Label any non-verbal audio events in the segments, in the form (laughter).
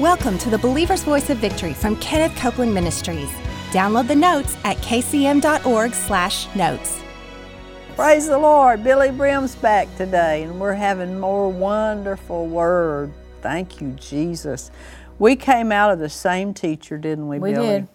Welcome to the Believer's Voice of Victory from Kenneth Copeland Ministries. Download the notes at kcm.org/notes. Praise the Lord. Billye Brim's back today, and we're having more wonderful word. Thank you, Jesus. We came out of the same teacher, didn't we, We Billye? did.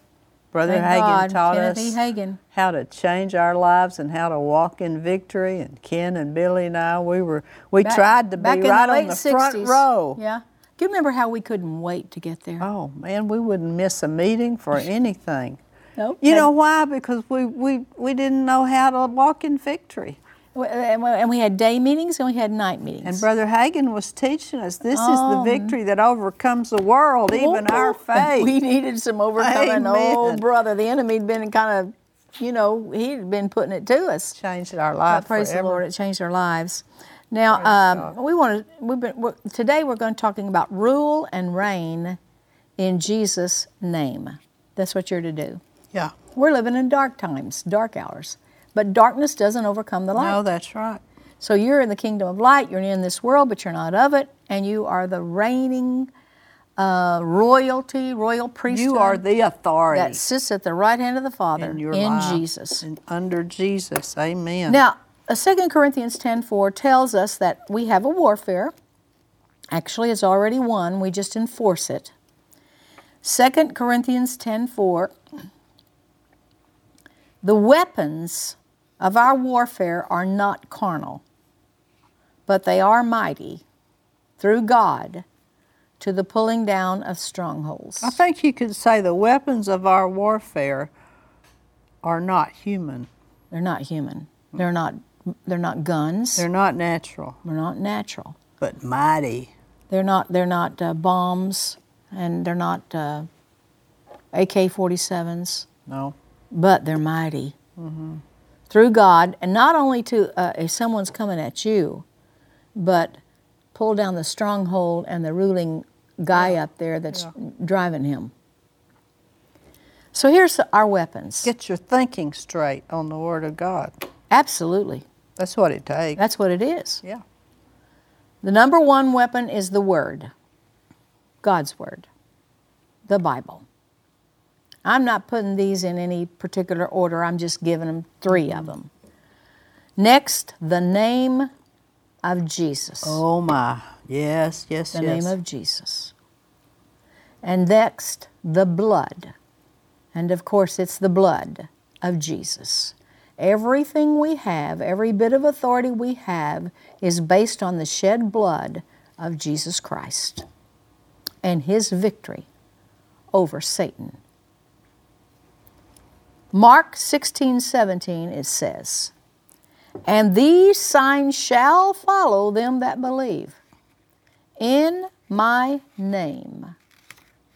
Brother Thank Hagin God, taught Kenneth us E. Hagin. how to change our lives and how to walk in victory. And Ken and Billye and I, we were we Back- tried to be back in right the on late the front row. Yeah. Do you remember how we couldn't wait to get there? Oh man, we wouldn't miss a meeting for (laughs) anything. Nope. You know why? Because we, we, we didn't know how to walk in victory. And we- had day meetings and we had night meetings. And Brother Hagin was teaching us this is the Oh. victory that overcomes the world, even our (laughs) faith. We needed some overcoming. Oh, brother, the enemy'd been kind of, you know, he'd been putting it to us. changed our lives. praise the Lord, it changed our lives. Now, um, we want to. We've been we're, today. We're going to talking about rule and reign in Jesus' name. That's what you're to do. Yeah. We're living in dark times, dark hours, but darkness doesn't overcome the light. No, that's right. So you're in the kingdom of light, you're in this world, but you're not of it, and you are the reigning uh, royalty, royal priesthood You are the authority that sits at the right hand of the Father in in. Jesus. And under Jesus. Amen. Now, 2 Corinthians 10.4 tells us that we have a warfare. Actually, it's already won. We just enforce it. 2 Corinthians 10.4 The weapons of our warfare are not carnal, but they are mighty through God to the pulling down of strongholds. I think you could say the weapons of our warfare are not human. They're not human. They're not they're not guns. They're not natural, they're not natural. but mighty. They're not. They're not uh, bombs, and they're not uh, AK-47s, No. but they're mighty through God, and not only to uh, if someone's coming at you, but pull down the stronghold and the ruling guy up there that's driving him. So here's our weapons. Get your thinking straight on the Word of God. Absolutely, That's what it takes. that's what it is. yeah. The number one weapon is the Word, God's Word, the Bible. I'm not putting these in any particular order, I'm just giving them three of them. Next, the name of Jesus. Oh my. Yes, yes, the yes. The name of Jesus. And next, the blood. And of course, it's the blood of Jesus. Everything we have, every bit of authority we have, is based on the shed blood of Jesus Christ and his victory over Satan. Mark 16, 17, it says, And these signs shall follow them that believe. In my name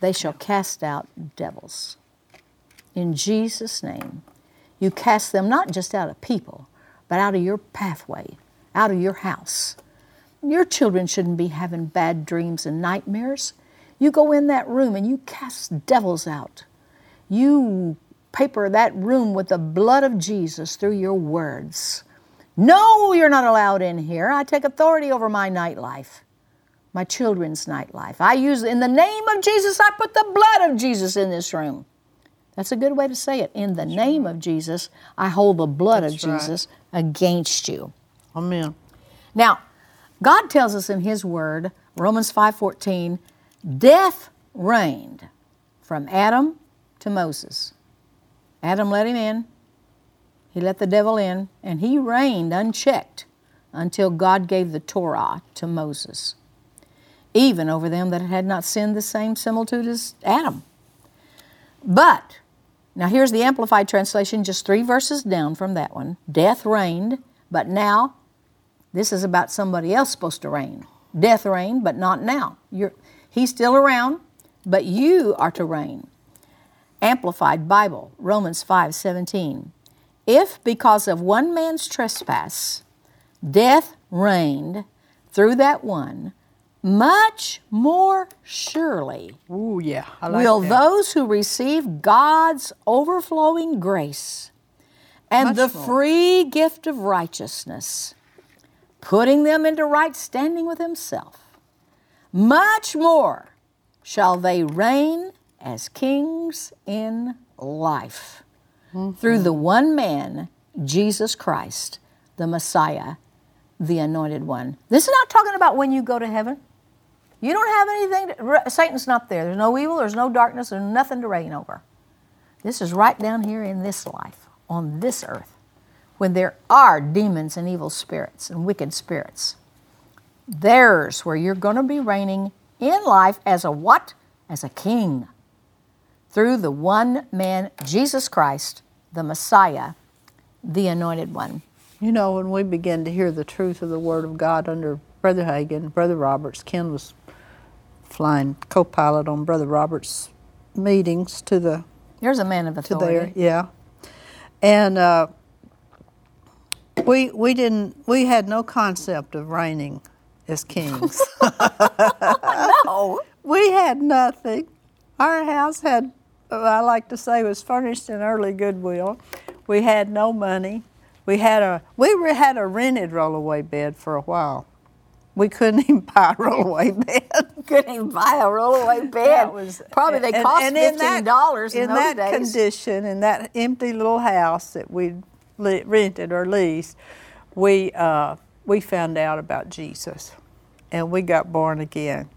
they shall cast out devils. In Jesus' name. You cast them not just out of people, but out of your pathway, out of your house. Your children shouldn't be having bad dreams and nightmares. You go in that room and you cast devils out. You paper that room with the blood of Jesus through your words. No, you're not allowed in here. I take authority over my nightlife, my children's nightlife. I use, in the name of Jesus, I put the blood of Jesus in this room. That's a good way to say it. In the name of Jesus, I hold the blood That's of right. Jesus against you. Amen. Now, God tells us in His Word, Romans 5:14, death reigned from Adam to Moses. Adam let him in, he let the devil in, and he reigned unchecked until God gave the Torah to Moses, even over them that had not sinned the same similitude as Adam. But, now here's the Amplified Translation, just three verses down from that one. Death reigned, but now this is about somebody else supposed to reign. Death reigned, but not now. You're, he's still around, but you are to reign. Amplified Bible, Romans 5 17. If because of one man's trespass death reigned through that one, much more surely Ooh, yeah. Like will that. those who receive God's overflowing grace and Much the more. free gift of righteousness, putting them into right standing with Himself, much more shall they reign as kings in life through mm-hmm. the one man, Jesus Christ, the Messiah, the anointed one. This is not talking about when you go to heaven. You don't have anything, to, Satan's not there. There's no evil, there's no darkness, there's nothing to reign over. This is right down here in this life, on this earth, when there are demons and evil spirits and wicked spirits. There's where you're going to be reigning in life as a what? As a king. Through the one man, Jesus Christ, the Messiah, the anointed one. You know, when we began to hear the truth of the Word of God under Brother Hagin, Brother Roberts, Ken was flying co-pilot on Brother Roberts' meetings to the There's a man of to authority. there, yeah. And uh, we we didn't we had no concept of reigning as kings. (laughs) (laughs) No. we had nothing. Our house had, I like to say, was furnished in early Goodwill. We had no money. We had a we had a rented rollaway bed for a while. We couldn't even buy a rollaway (laughs) bed. Couldn't even buy a rollaway bed. Was Probably they and- cost and in that- fifteen dollars in, in those that days. condition, in that empty little house that we rented or leased, we uh, we found out about Jesus, and we got born again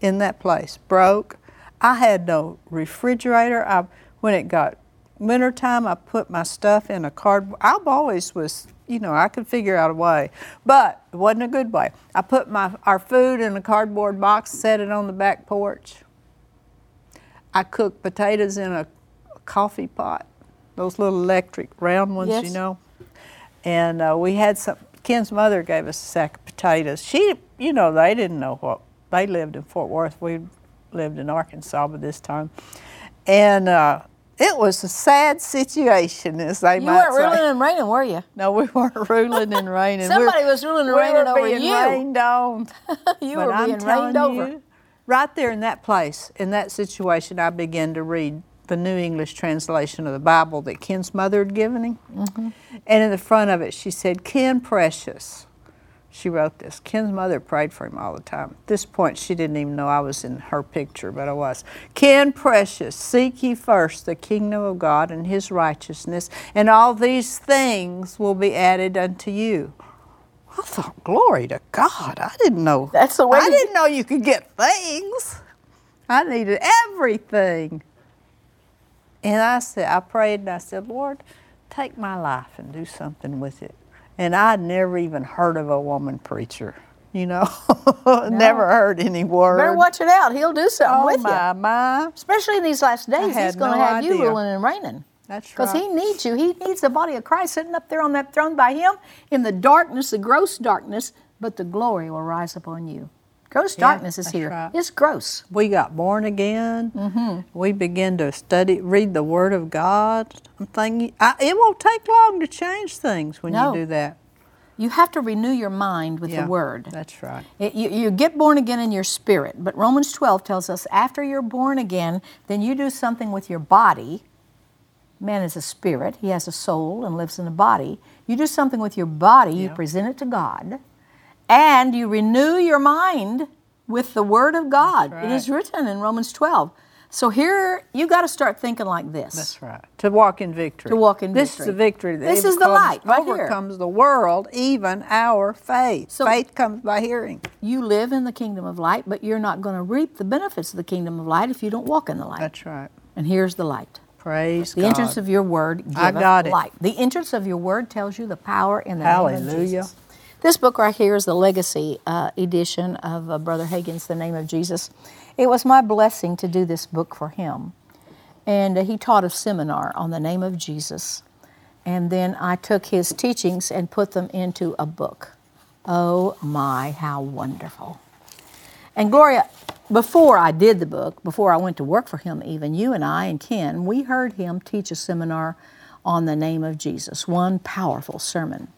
in that place. Broke. I had no refrigerator. I when it got wintertime, I put my stuff in a cardboard. I've always was, you know, I could figure out a way, but it wasn't a good way. I put my our food in a cardboard box, set it on the back porch. I cooked potatoes in a coffee pot, those little electric round ones, Yes. you know. And uh, we had some. Ken's mother gave us a sack of potatoes. She, you know, they didn't know what they lived in Fort Worth. We lived in Arkansas by this time, and uh, it was a sad situation, as they You might weren't ruling and reigning, were you? No, we weren't ruling and reigning. We Somebody was ruling and we reigning were over being you. rained on. (laughs) You But were I'm being telling over. you, right there in that place, in that situation, I began to read the New English translation of the Bible that Ken's mother had given him. Mm-hmm. And in the front of it, she said, Ken Precious. She wrote this. Ken's mother prayed for him all the time. At this point, she didn't even know I was in her picture, but I was. Ken Precious, seek ye first the kingdom of God and his righteousness, and all these things will be added unto you. I thought, glory to God. I didn't know. That's the way I didn't know you could get things. I needed everything. And I said, I prayed and I said, Lord, take my life and do something with it. And I'd never even heard of a woman preacher, you know, (laughs) never heard any word. Better watch it out. He'll do something oh with my, you. my. Especially in these last days, he's going to no have you idea. ruling and reigning. That's true. Because he needs you. He needs the body of Christ sitting up there on that throne by him in the darkness, the gross darkness, but the glory will rise upon you. Gross Yeah, darkness is here. right. It's gross. we got born again. Mm-hmm. We begin to study, read the Word of God. I'm thinking, I, it won't take long to change things when No. you do that. You have to renew your mind with Yeah, the Word. That's right. It- you, you get born again in your spirit, but Romans 12 tells us after you're born again, then you do something with your body. Man is a spirit, he has a soul and lives in a body. You do something with your body, you present it to God, and you renew your mind with the Word of God. It is written in Romans 12. So here, you got to start thinking like this. That's right. To walk in victory. To walk in this victory. This is the victory that This is the overcomes- light right here. the world, even our faith. So- faith comes by hearing. You live in the kingdom of light, but you're not going to reap the benefits of the kingdom of light if you don't walk in the light. That's right. And here's the light. Praise The God. entrance of your word I giveth got it. light. The entrance of your word tells you the power in the name of Hallelujah. This book right here is the legacy uh, edition of uh, Brother Hagin's The Name of Jesus. It was my blessing to do this book for him. And uh, he taught a seminar on the name of Jesus. And then I took his teachings and put them into a book. Oh my, how wonderful. And Gloria, before I did the book, before I went to work for him, even you and I and Ken, we heard him teach a seminar on the name of Jesus, one powerful sermon.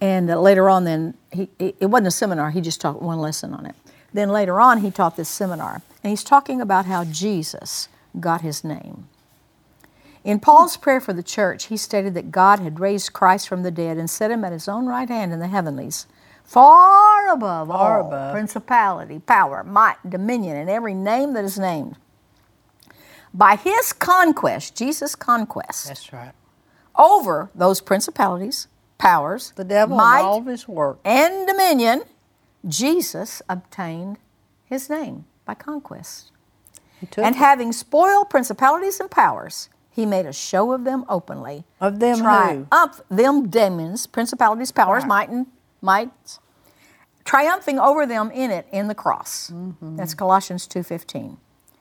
And uh, later on, then, he, it wasn't a seminar, he just taught one lesson on it. Then later on, he taught this seminar, and he's talking about how Jesus got his name. In Paul's prayer for the church, he stated that God had raised Christ from the dead and set him at his own right hand in the heavenlies, far above Far all above. principality, power, might, dominion, and every name that is named. By his conquest, Jesus' conquest That's right. over those principalities, powers, The devil might, and all of his work. and dominion, Jesus obtained his name by conquest. And having spoiled principalities and powers, he made a show of them openly. Of them who? triumph them demons, principalities, powers, Right. might and mights, triumphing over them in it in the cross. Mm-hmm. That's Colossians two fifteen.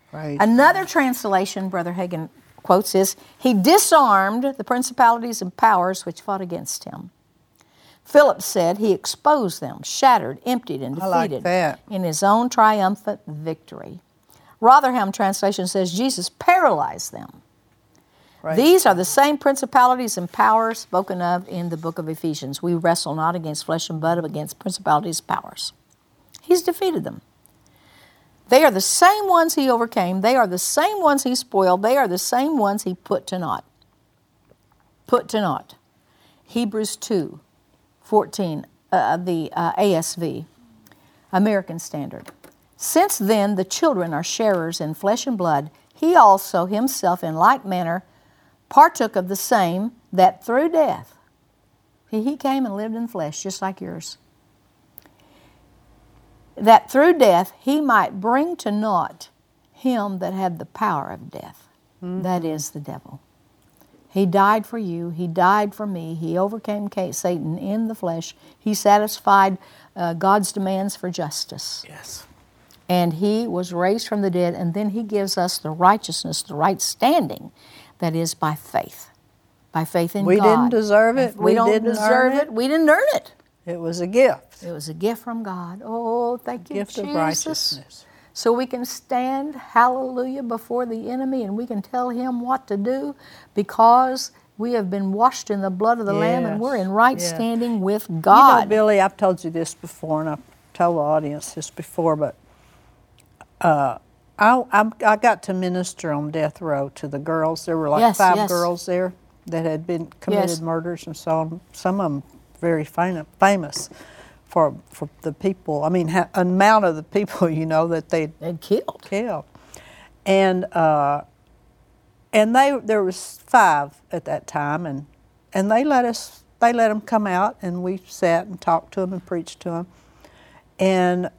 Praise Another translation, Brother Hagin quotes is He disarmed the principalities and powers which fought against him. Philip said he exposed them, shattered, emptied, and like defeated that. in his own triumphant victory. Rotherham translation says Jesus paralyzed them. Praise These are the same principalities and powers spoken of in the book of Ephesians. We wrestle not against flesh and blood, but against principalities and powers. He's defeated them. They are the same ones he overcame. They are the same ones he spoiled. They are the same ones he put to naught. Put to naught. Hebrews 2 14, uh, the uh, ASV, American Standard. Since then the children are sharers in flesh and blood, he also himself in like manner partook of the same, that through death, he, he came and lived in flesh just like yours, that through death he might bring to naught him that had the power of death, that is the devil. He died for you. He died for me. He overcame Ca- Satan in the flesh. He satisfied uh, God's demands for justice. Yes. And he was raised from the dead, and then he gives us the righteousness, the right standing that is by faith. By faith in We God. We didn't deserve it. We, We don't didn't deserve it. it. We didn't earn it. It was a gift. It was a gift from God. Oh, thank you, gift Jesus. of righteousness. So we can stand, hallelujah, before the enemy and we can tell him what to do because we have been washed in the blood of the Lamb and we're in right yeah. standing with You know, God. Billye, I've told you this before, and I've told the audience this before, but uh, I, I, I got to minister on death row to the girls. There were like Yes, five yes. girls there that had been committed Yes. murders and so on. Some of them very fam- famous for for the people. I mean, ha- amount of the people (laughs) you know that they and killed. killed, and uh, and they there was five at that time, and and they let us they let them come out, and we sat and talked to them and preached to them, and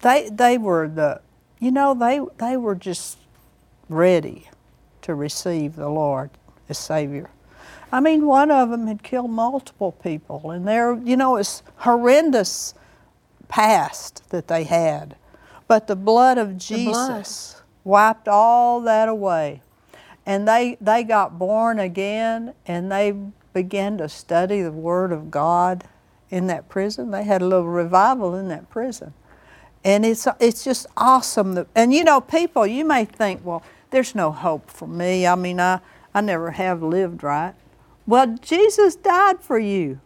they they were the you know they they were just ready to receive the Lord as Savior. I mean, one of them had killed multiple people, and they're you know it's horrendous past that they had, but the blood of blood. Jesus wiped all that away, and they they got born again, and they began to study the Word of God in that prison. They had a little revival in that prison. And it's it's just awesome. That, and you know, people, you may think, well, there's no hope for me. I mean, I, I never have lived right. Well, Jesus died for you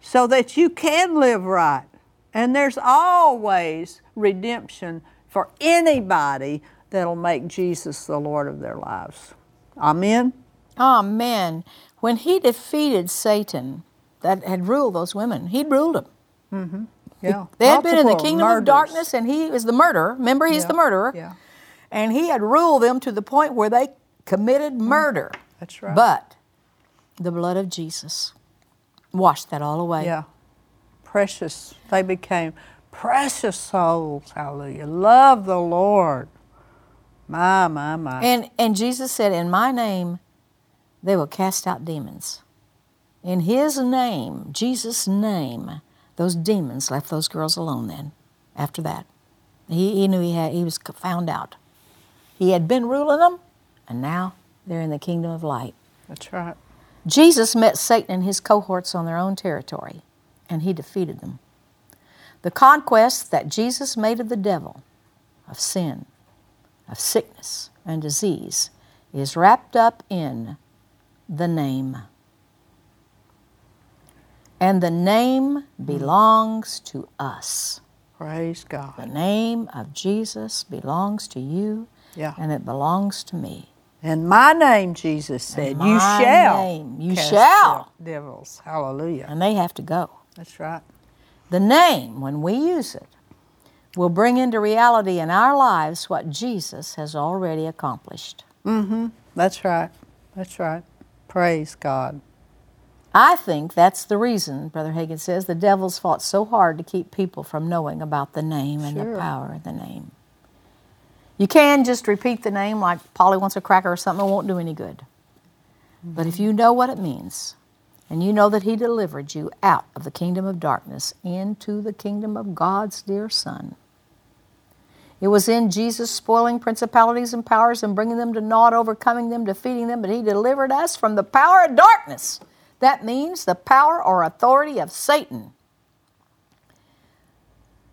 so that you can live right. And there's always redemption for anybody that'll make Jesus the Lord of their lives. Amen. Amen. When he defeated Satan that had ruled those women, he'd ruled them. Mm-hmm. Yeah. They had been in the kingdom of darkness, and he was the murderer. Remember, he's Yeah, the murderer. yeah. And he had ruled them to the point where they committed murder. Mm-hmm. That's right. But the blood of Jesus washed that all away. Yeah. Precious. They became precious souls. Hallelujah. Love the Lord. My, my, my. And and Jesus said, "In my name, they will cast out demons." In His name, Jesus' name, those demons left those girls alone. Then, after that, he, he knew he had he was found out. He had been ruling them, and now they're in the kingdom of light. That's right. Jesus met Satan and his cohorts on their own territory, and he defeated them. The conquest that Jesus made of the devil, of sin, of sickness, and disease is wrapped up in the name. And the name belongs to us. Praise God. The name of Jesus belongs to you, Yeah. and it belongs to me. In my name, Jesus said, you shall. name, you shall. Devils. Hallelujah. And they have to go. That's right. The name, when we use it, will bring into reality in our lives what Jesus has already accomplished. Mm-hmm. That's right. That's right. Praise God. I think that's the reason, Brother Hagin says, the devil's fought so hard to keep people from knowing about the name and the power of the name. You can just repeat the name like Polly wants a cracker or something, it won't do any good. But if mm-hmm. you know what it means, and you know that He delivered you out of the kingdom of darkness into the kingdom of God's dear Son, it was in Jesus spoiling principalities and powers and bringing them to naught, overcoming them, defeating them, but He delivered us from the power of darkness. That means the power or authority of Satan.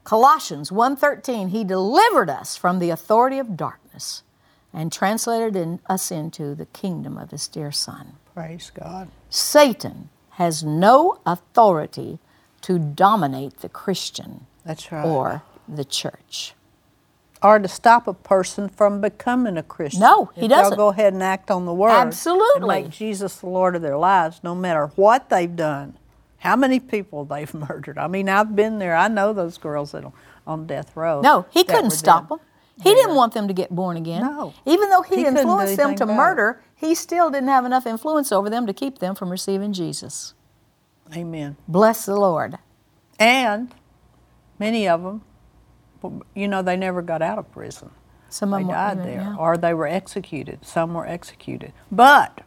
Colossians 1:13 He delivered us from the authority of darkness and translated in, us into the kingdom of His dear Son. Praise God. Satan has no authority to dominate the Christian That's right. or the church. or to stop a person from becoming a Christian. No, he If doesn't. They'll go ahead and act on the word. Absolutely. And make Jesus the Lord of their lives, no matter what they've done, how many people they've (laughs) murdered. I mean, I've been there. I know those girls that are on death row. No, he couldn't stop them. He didn't want them to get born again. No. Even though he, He influenced them to it. murder, he still didn't have enough influence over them to keep them from receiving Jesus. Amen. Bless the Lord. And many of them, you know, they never got out of prison. Some of They them were- died yeah, there, yeah. or they were executed. Some were executed. But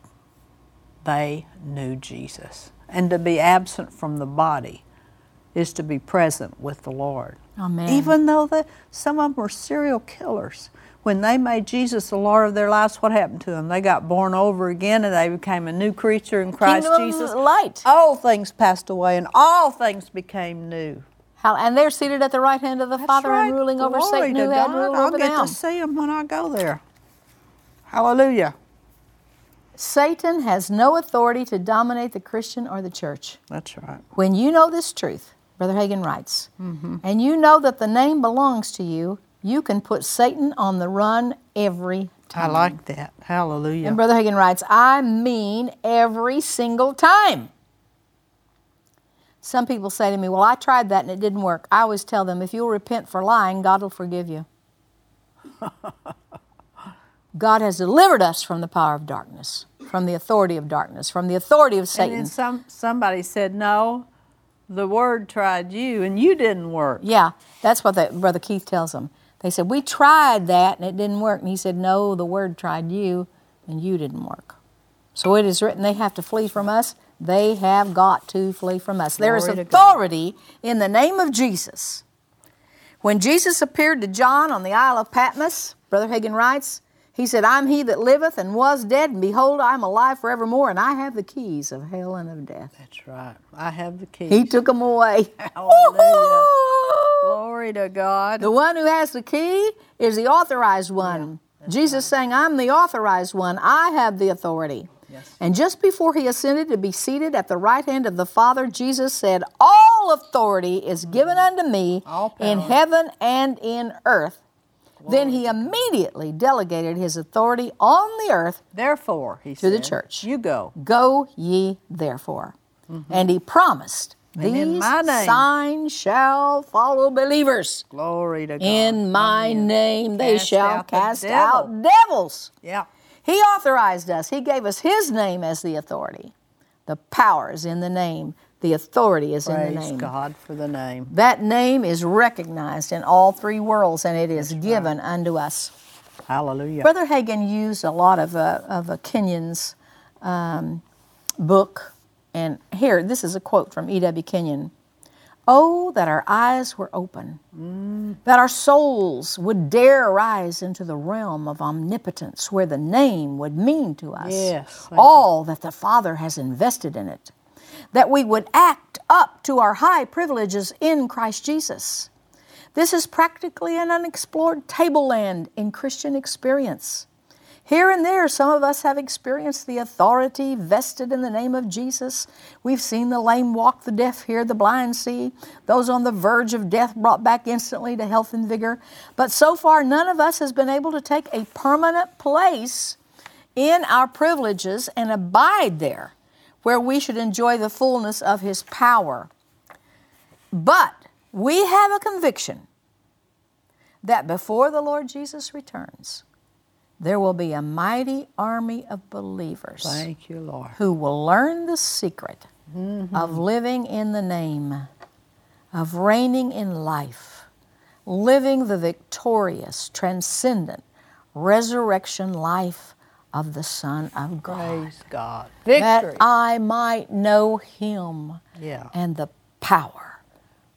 they knew Jesus. And to be absent from the body is to be present with the Lord. Amen. Even though the, some of them were serial killers. When they made Jesus the Lord of their lives, what happened to them? They got born over again and they became a new creature in Christ Kingdom Jesus. light. All things passed away and all things became new. How, and they're seated at the right hand of the That's Father right. and ruling over Glory Satan to who had I'll over get them. to see them when I go there. Hallelujah. Satan has no authority to dominate the Christian or the church. That's right. When you know this truth, Brother Hagin writes, Mm-hmm. and you know that the name belongs to you, you can put Satan on the run every time. I like that. Hallelujah. And Brother Hagin writes, I mean every single time. Some people say to me, Well, I tried that and it didn't work. I always tell them, If you'll repent for lying, God will forgive you. (laughs) God has delivered us from the power of darkness, from the authority of darkness, from the authority of and Satan. then some somebody said, "No, the word tried you, and you didn't work." Yeah, that's what the, Brother Keith tells them. They said, We tried that and it didn't work. And he said, No, the word tried you and you didn't work. So it is written they have to flee from us. They have got to flee from us. there is Glory authority in the name of Jesus. When Jesus appeared to John on the Isle of Patmos, Brother Hagin writes, he said, I'm he that liveth and was dead, and behold, I am alive forevermore, and I have the keys of hell and of death. That's right. I have the key. He took them away. (laughs) Hallelujah. Glory to God. The one who has the key is the authorized one. Jesus saying, I'm the authorized one. I have the authority. Yes. And just before he ascended to be seated at the right hand of the Father, Jesus said, All authority is given mm-hmm. unto me in heaven and in earth. Then he immediately delegated his authority on the earth Therefore, he said To the church. You go. Go ye therefore. And he promised, Mm-hmm. And These my name." signs shall follow believers. Glory to God. In my Amen. name they Cast shall out the cast devil. out devils. Yeah. He authorized us. He gave us His name as the authority. The power is in the name. The authority is in the Praise name. God for the name. That name is recognized in all three worlds, and it is given unto us. Hallelujah. Brother Hagin used a lot of uh, of a Kenyon's um, book, and here this is a quote from E.W. Kenyon. Oh, that our eyes were open, that our souls would dare rise into the realm of omnipotence, where the name would mean to us Yes, all that the Father has invested in it, that we would act up to our high privileges in Christ Jesus. This is practically an unexplored tableland in Christian experience. Here and there, some of us have experienced the authority vested in the name of Jesus. We've seen the lame walk, the deaf hear, the blind see, those on the verge of death brought back instantly to health and vigor. But so far, none of us has been able to take a permanent place in our privileges and abide there, where we should enjoy the fullness of His power. But we have a conviction that before the Lord Jesus returns, there will be a mighty army of believers Thank you, Lord. who will learn the secret mm-hmm. of living in the name, of reigning in life, living the victorious, transcendent resurrection life of the Son of God. Praise God. That I might know Him Yeah. and the power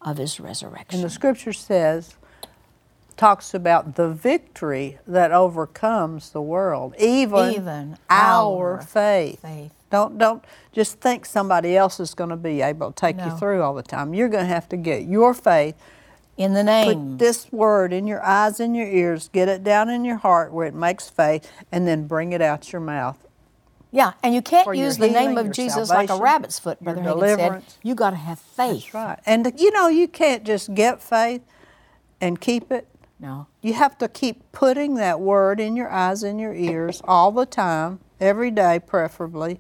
of His resurrection. And the scripture says, talks about the victory that overcomes the world, even, Even our, our faith. faith. Don't don't just think somebody else is going to be able to take you through all the time. You're going to have to get your faith. In the name. Put this word in your eyes and your ears. Get it down in your heart where it makes faith, and then bring it out your mouth. Yeah, and you can't use the name of Jesus like a rabbit's foot, Brother Hagin said. You got to have faith. That's right. And you know you can't just get faith and keep it. No. You have to keep putting that word in your eyes and your ears all the time, every day preferably,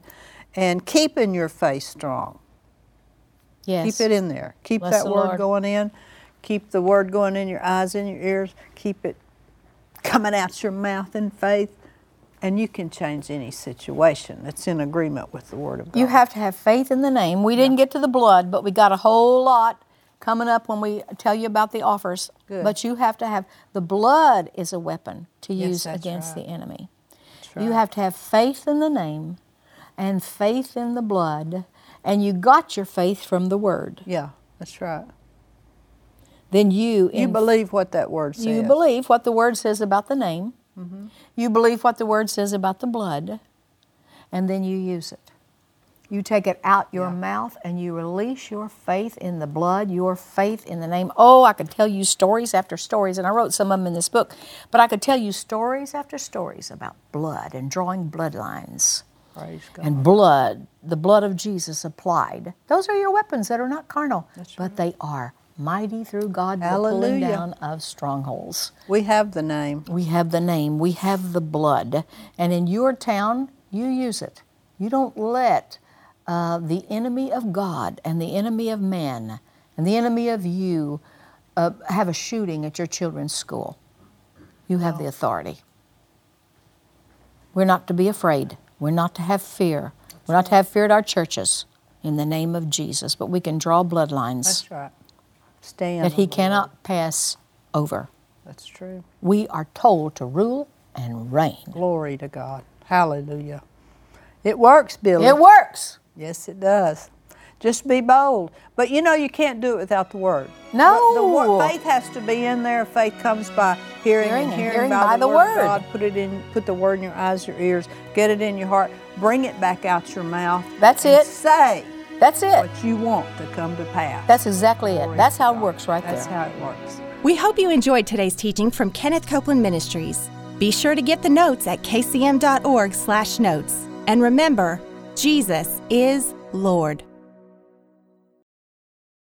and keeping your faith strong. Yes. Keep it in there. Keep Bless that the word Lord. going in. Keep the word going in your eyes and your ears. Keep it coming out your mouth in faith. And you can change any situation that's in agreement with the word of God. You have to have faith in the name. We didn't get to the blood, but we got a whole lot coming up when we tell you about the offers. Good. But you have to have the blood is a weapon to use against right. the enemy. right. You have to have faith in the name and faith in the blood, and you got your faith from the word. yeah, that's right. Then you You believe what that word says. You believe what the word says about the name. Mm-hmm. You believe what the word says about the blood, and then you use it. You take it out your Yeah. mouth and you release your faith in the blood, your faith in the name. Oh, I could tell you stories after stories, and I wrote some of them in this book, but I could tell you stories after stories about blood and drawing bloodlines Praise God. and blood, the blood of Jesus applied. Those are your weapons that are not carnal, but they are mighty through God, the pulling down of strongholds. we have the name. We have the name, we have the blood, and in your town, you use it. You don't let uh, the enemy of God and the enemy of man and the enemy of you uh, have a shooting at your children's school. You have the authority. We're not to be afraid. We're not to have fear. We're not to have fear at our churches in the name of Jesus, but we can draw bloodlines That's right. Stand. that He cannot word. pass over. That's true. We are told to rule and reign. Glory to God. Hallelujah. It works, Billye. It works. Yes, it does. Just be bold. But you know you can't do it without the word. No. The, the word, faith has to be in there. Faith comes by hearing, Hearing and hearing, hearing by, by the, the word. word. God. Put it in. Put the word in your eyes, your ears. Get it in your heart. Bring it back out your mouth. That's it. Say That's it. what you want to come to pass. That's exactly it. That's to how it works right That's there. That's how it works. We hope you enjoyed today's teaching from Kenneth Copeland Ministries. Be sure to get the notes at kcm.org/notes. And remember, Jesus is Lord.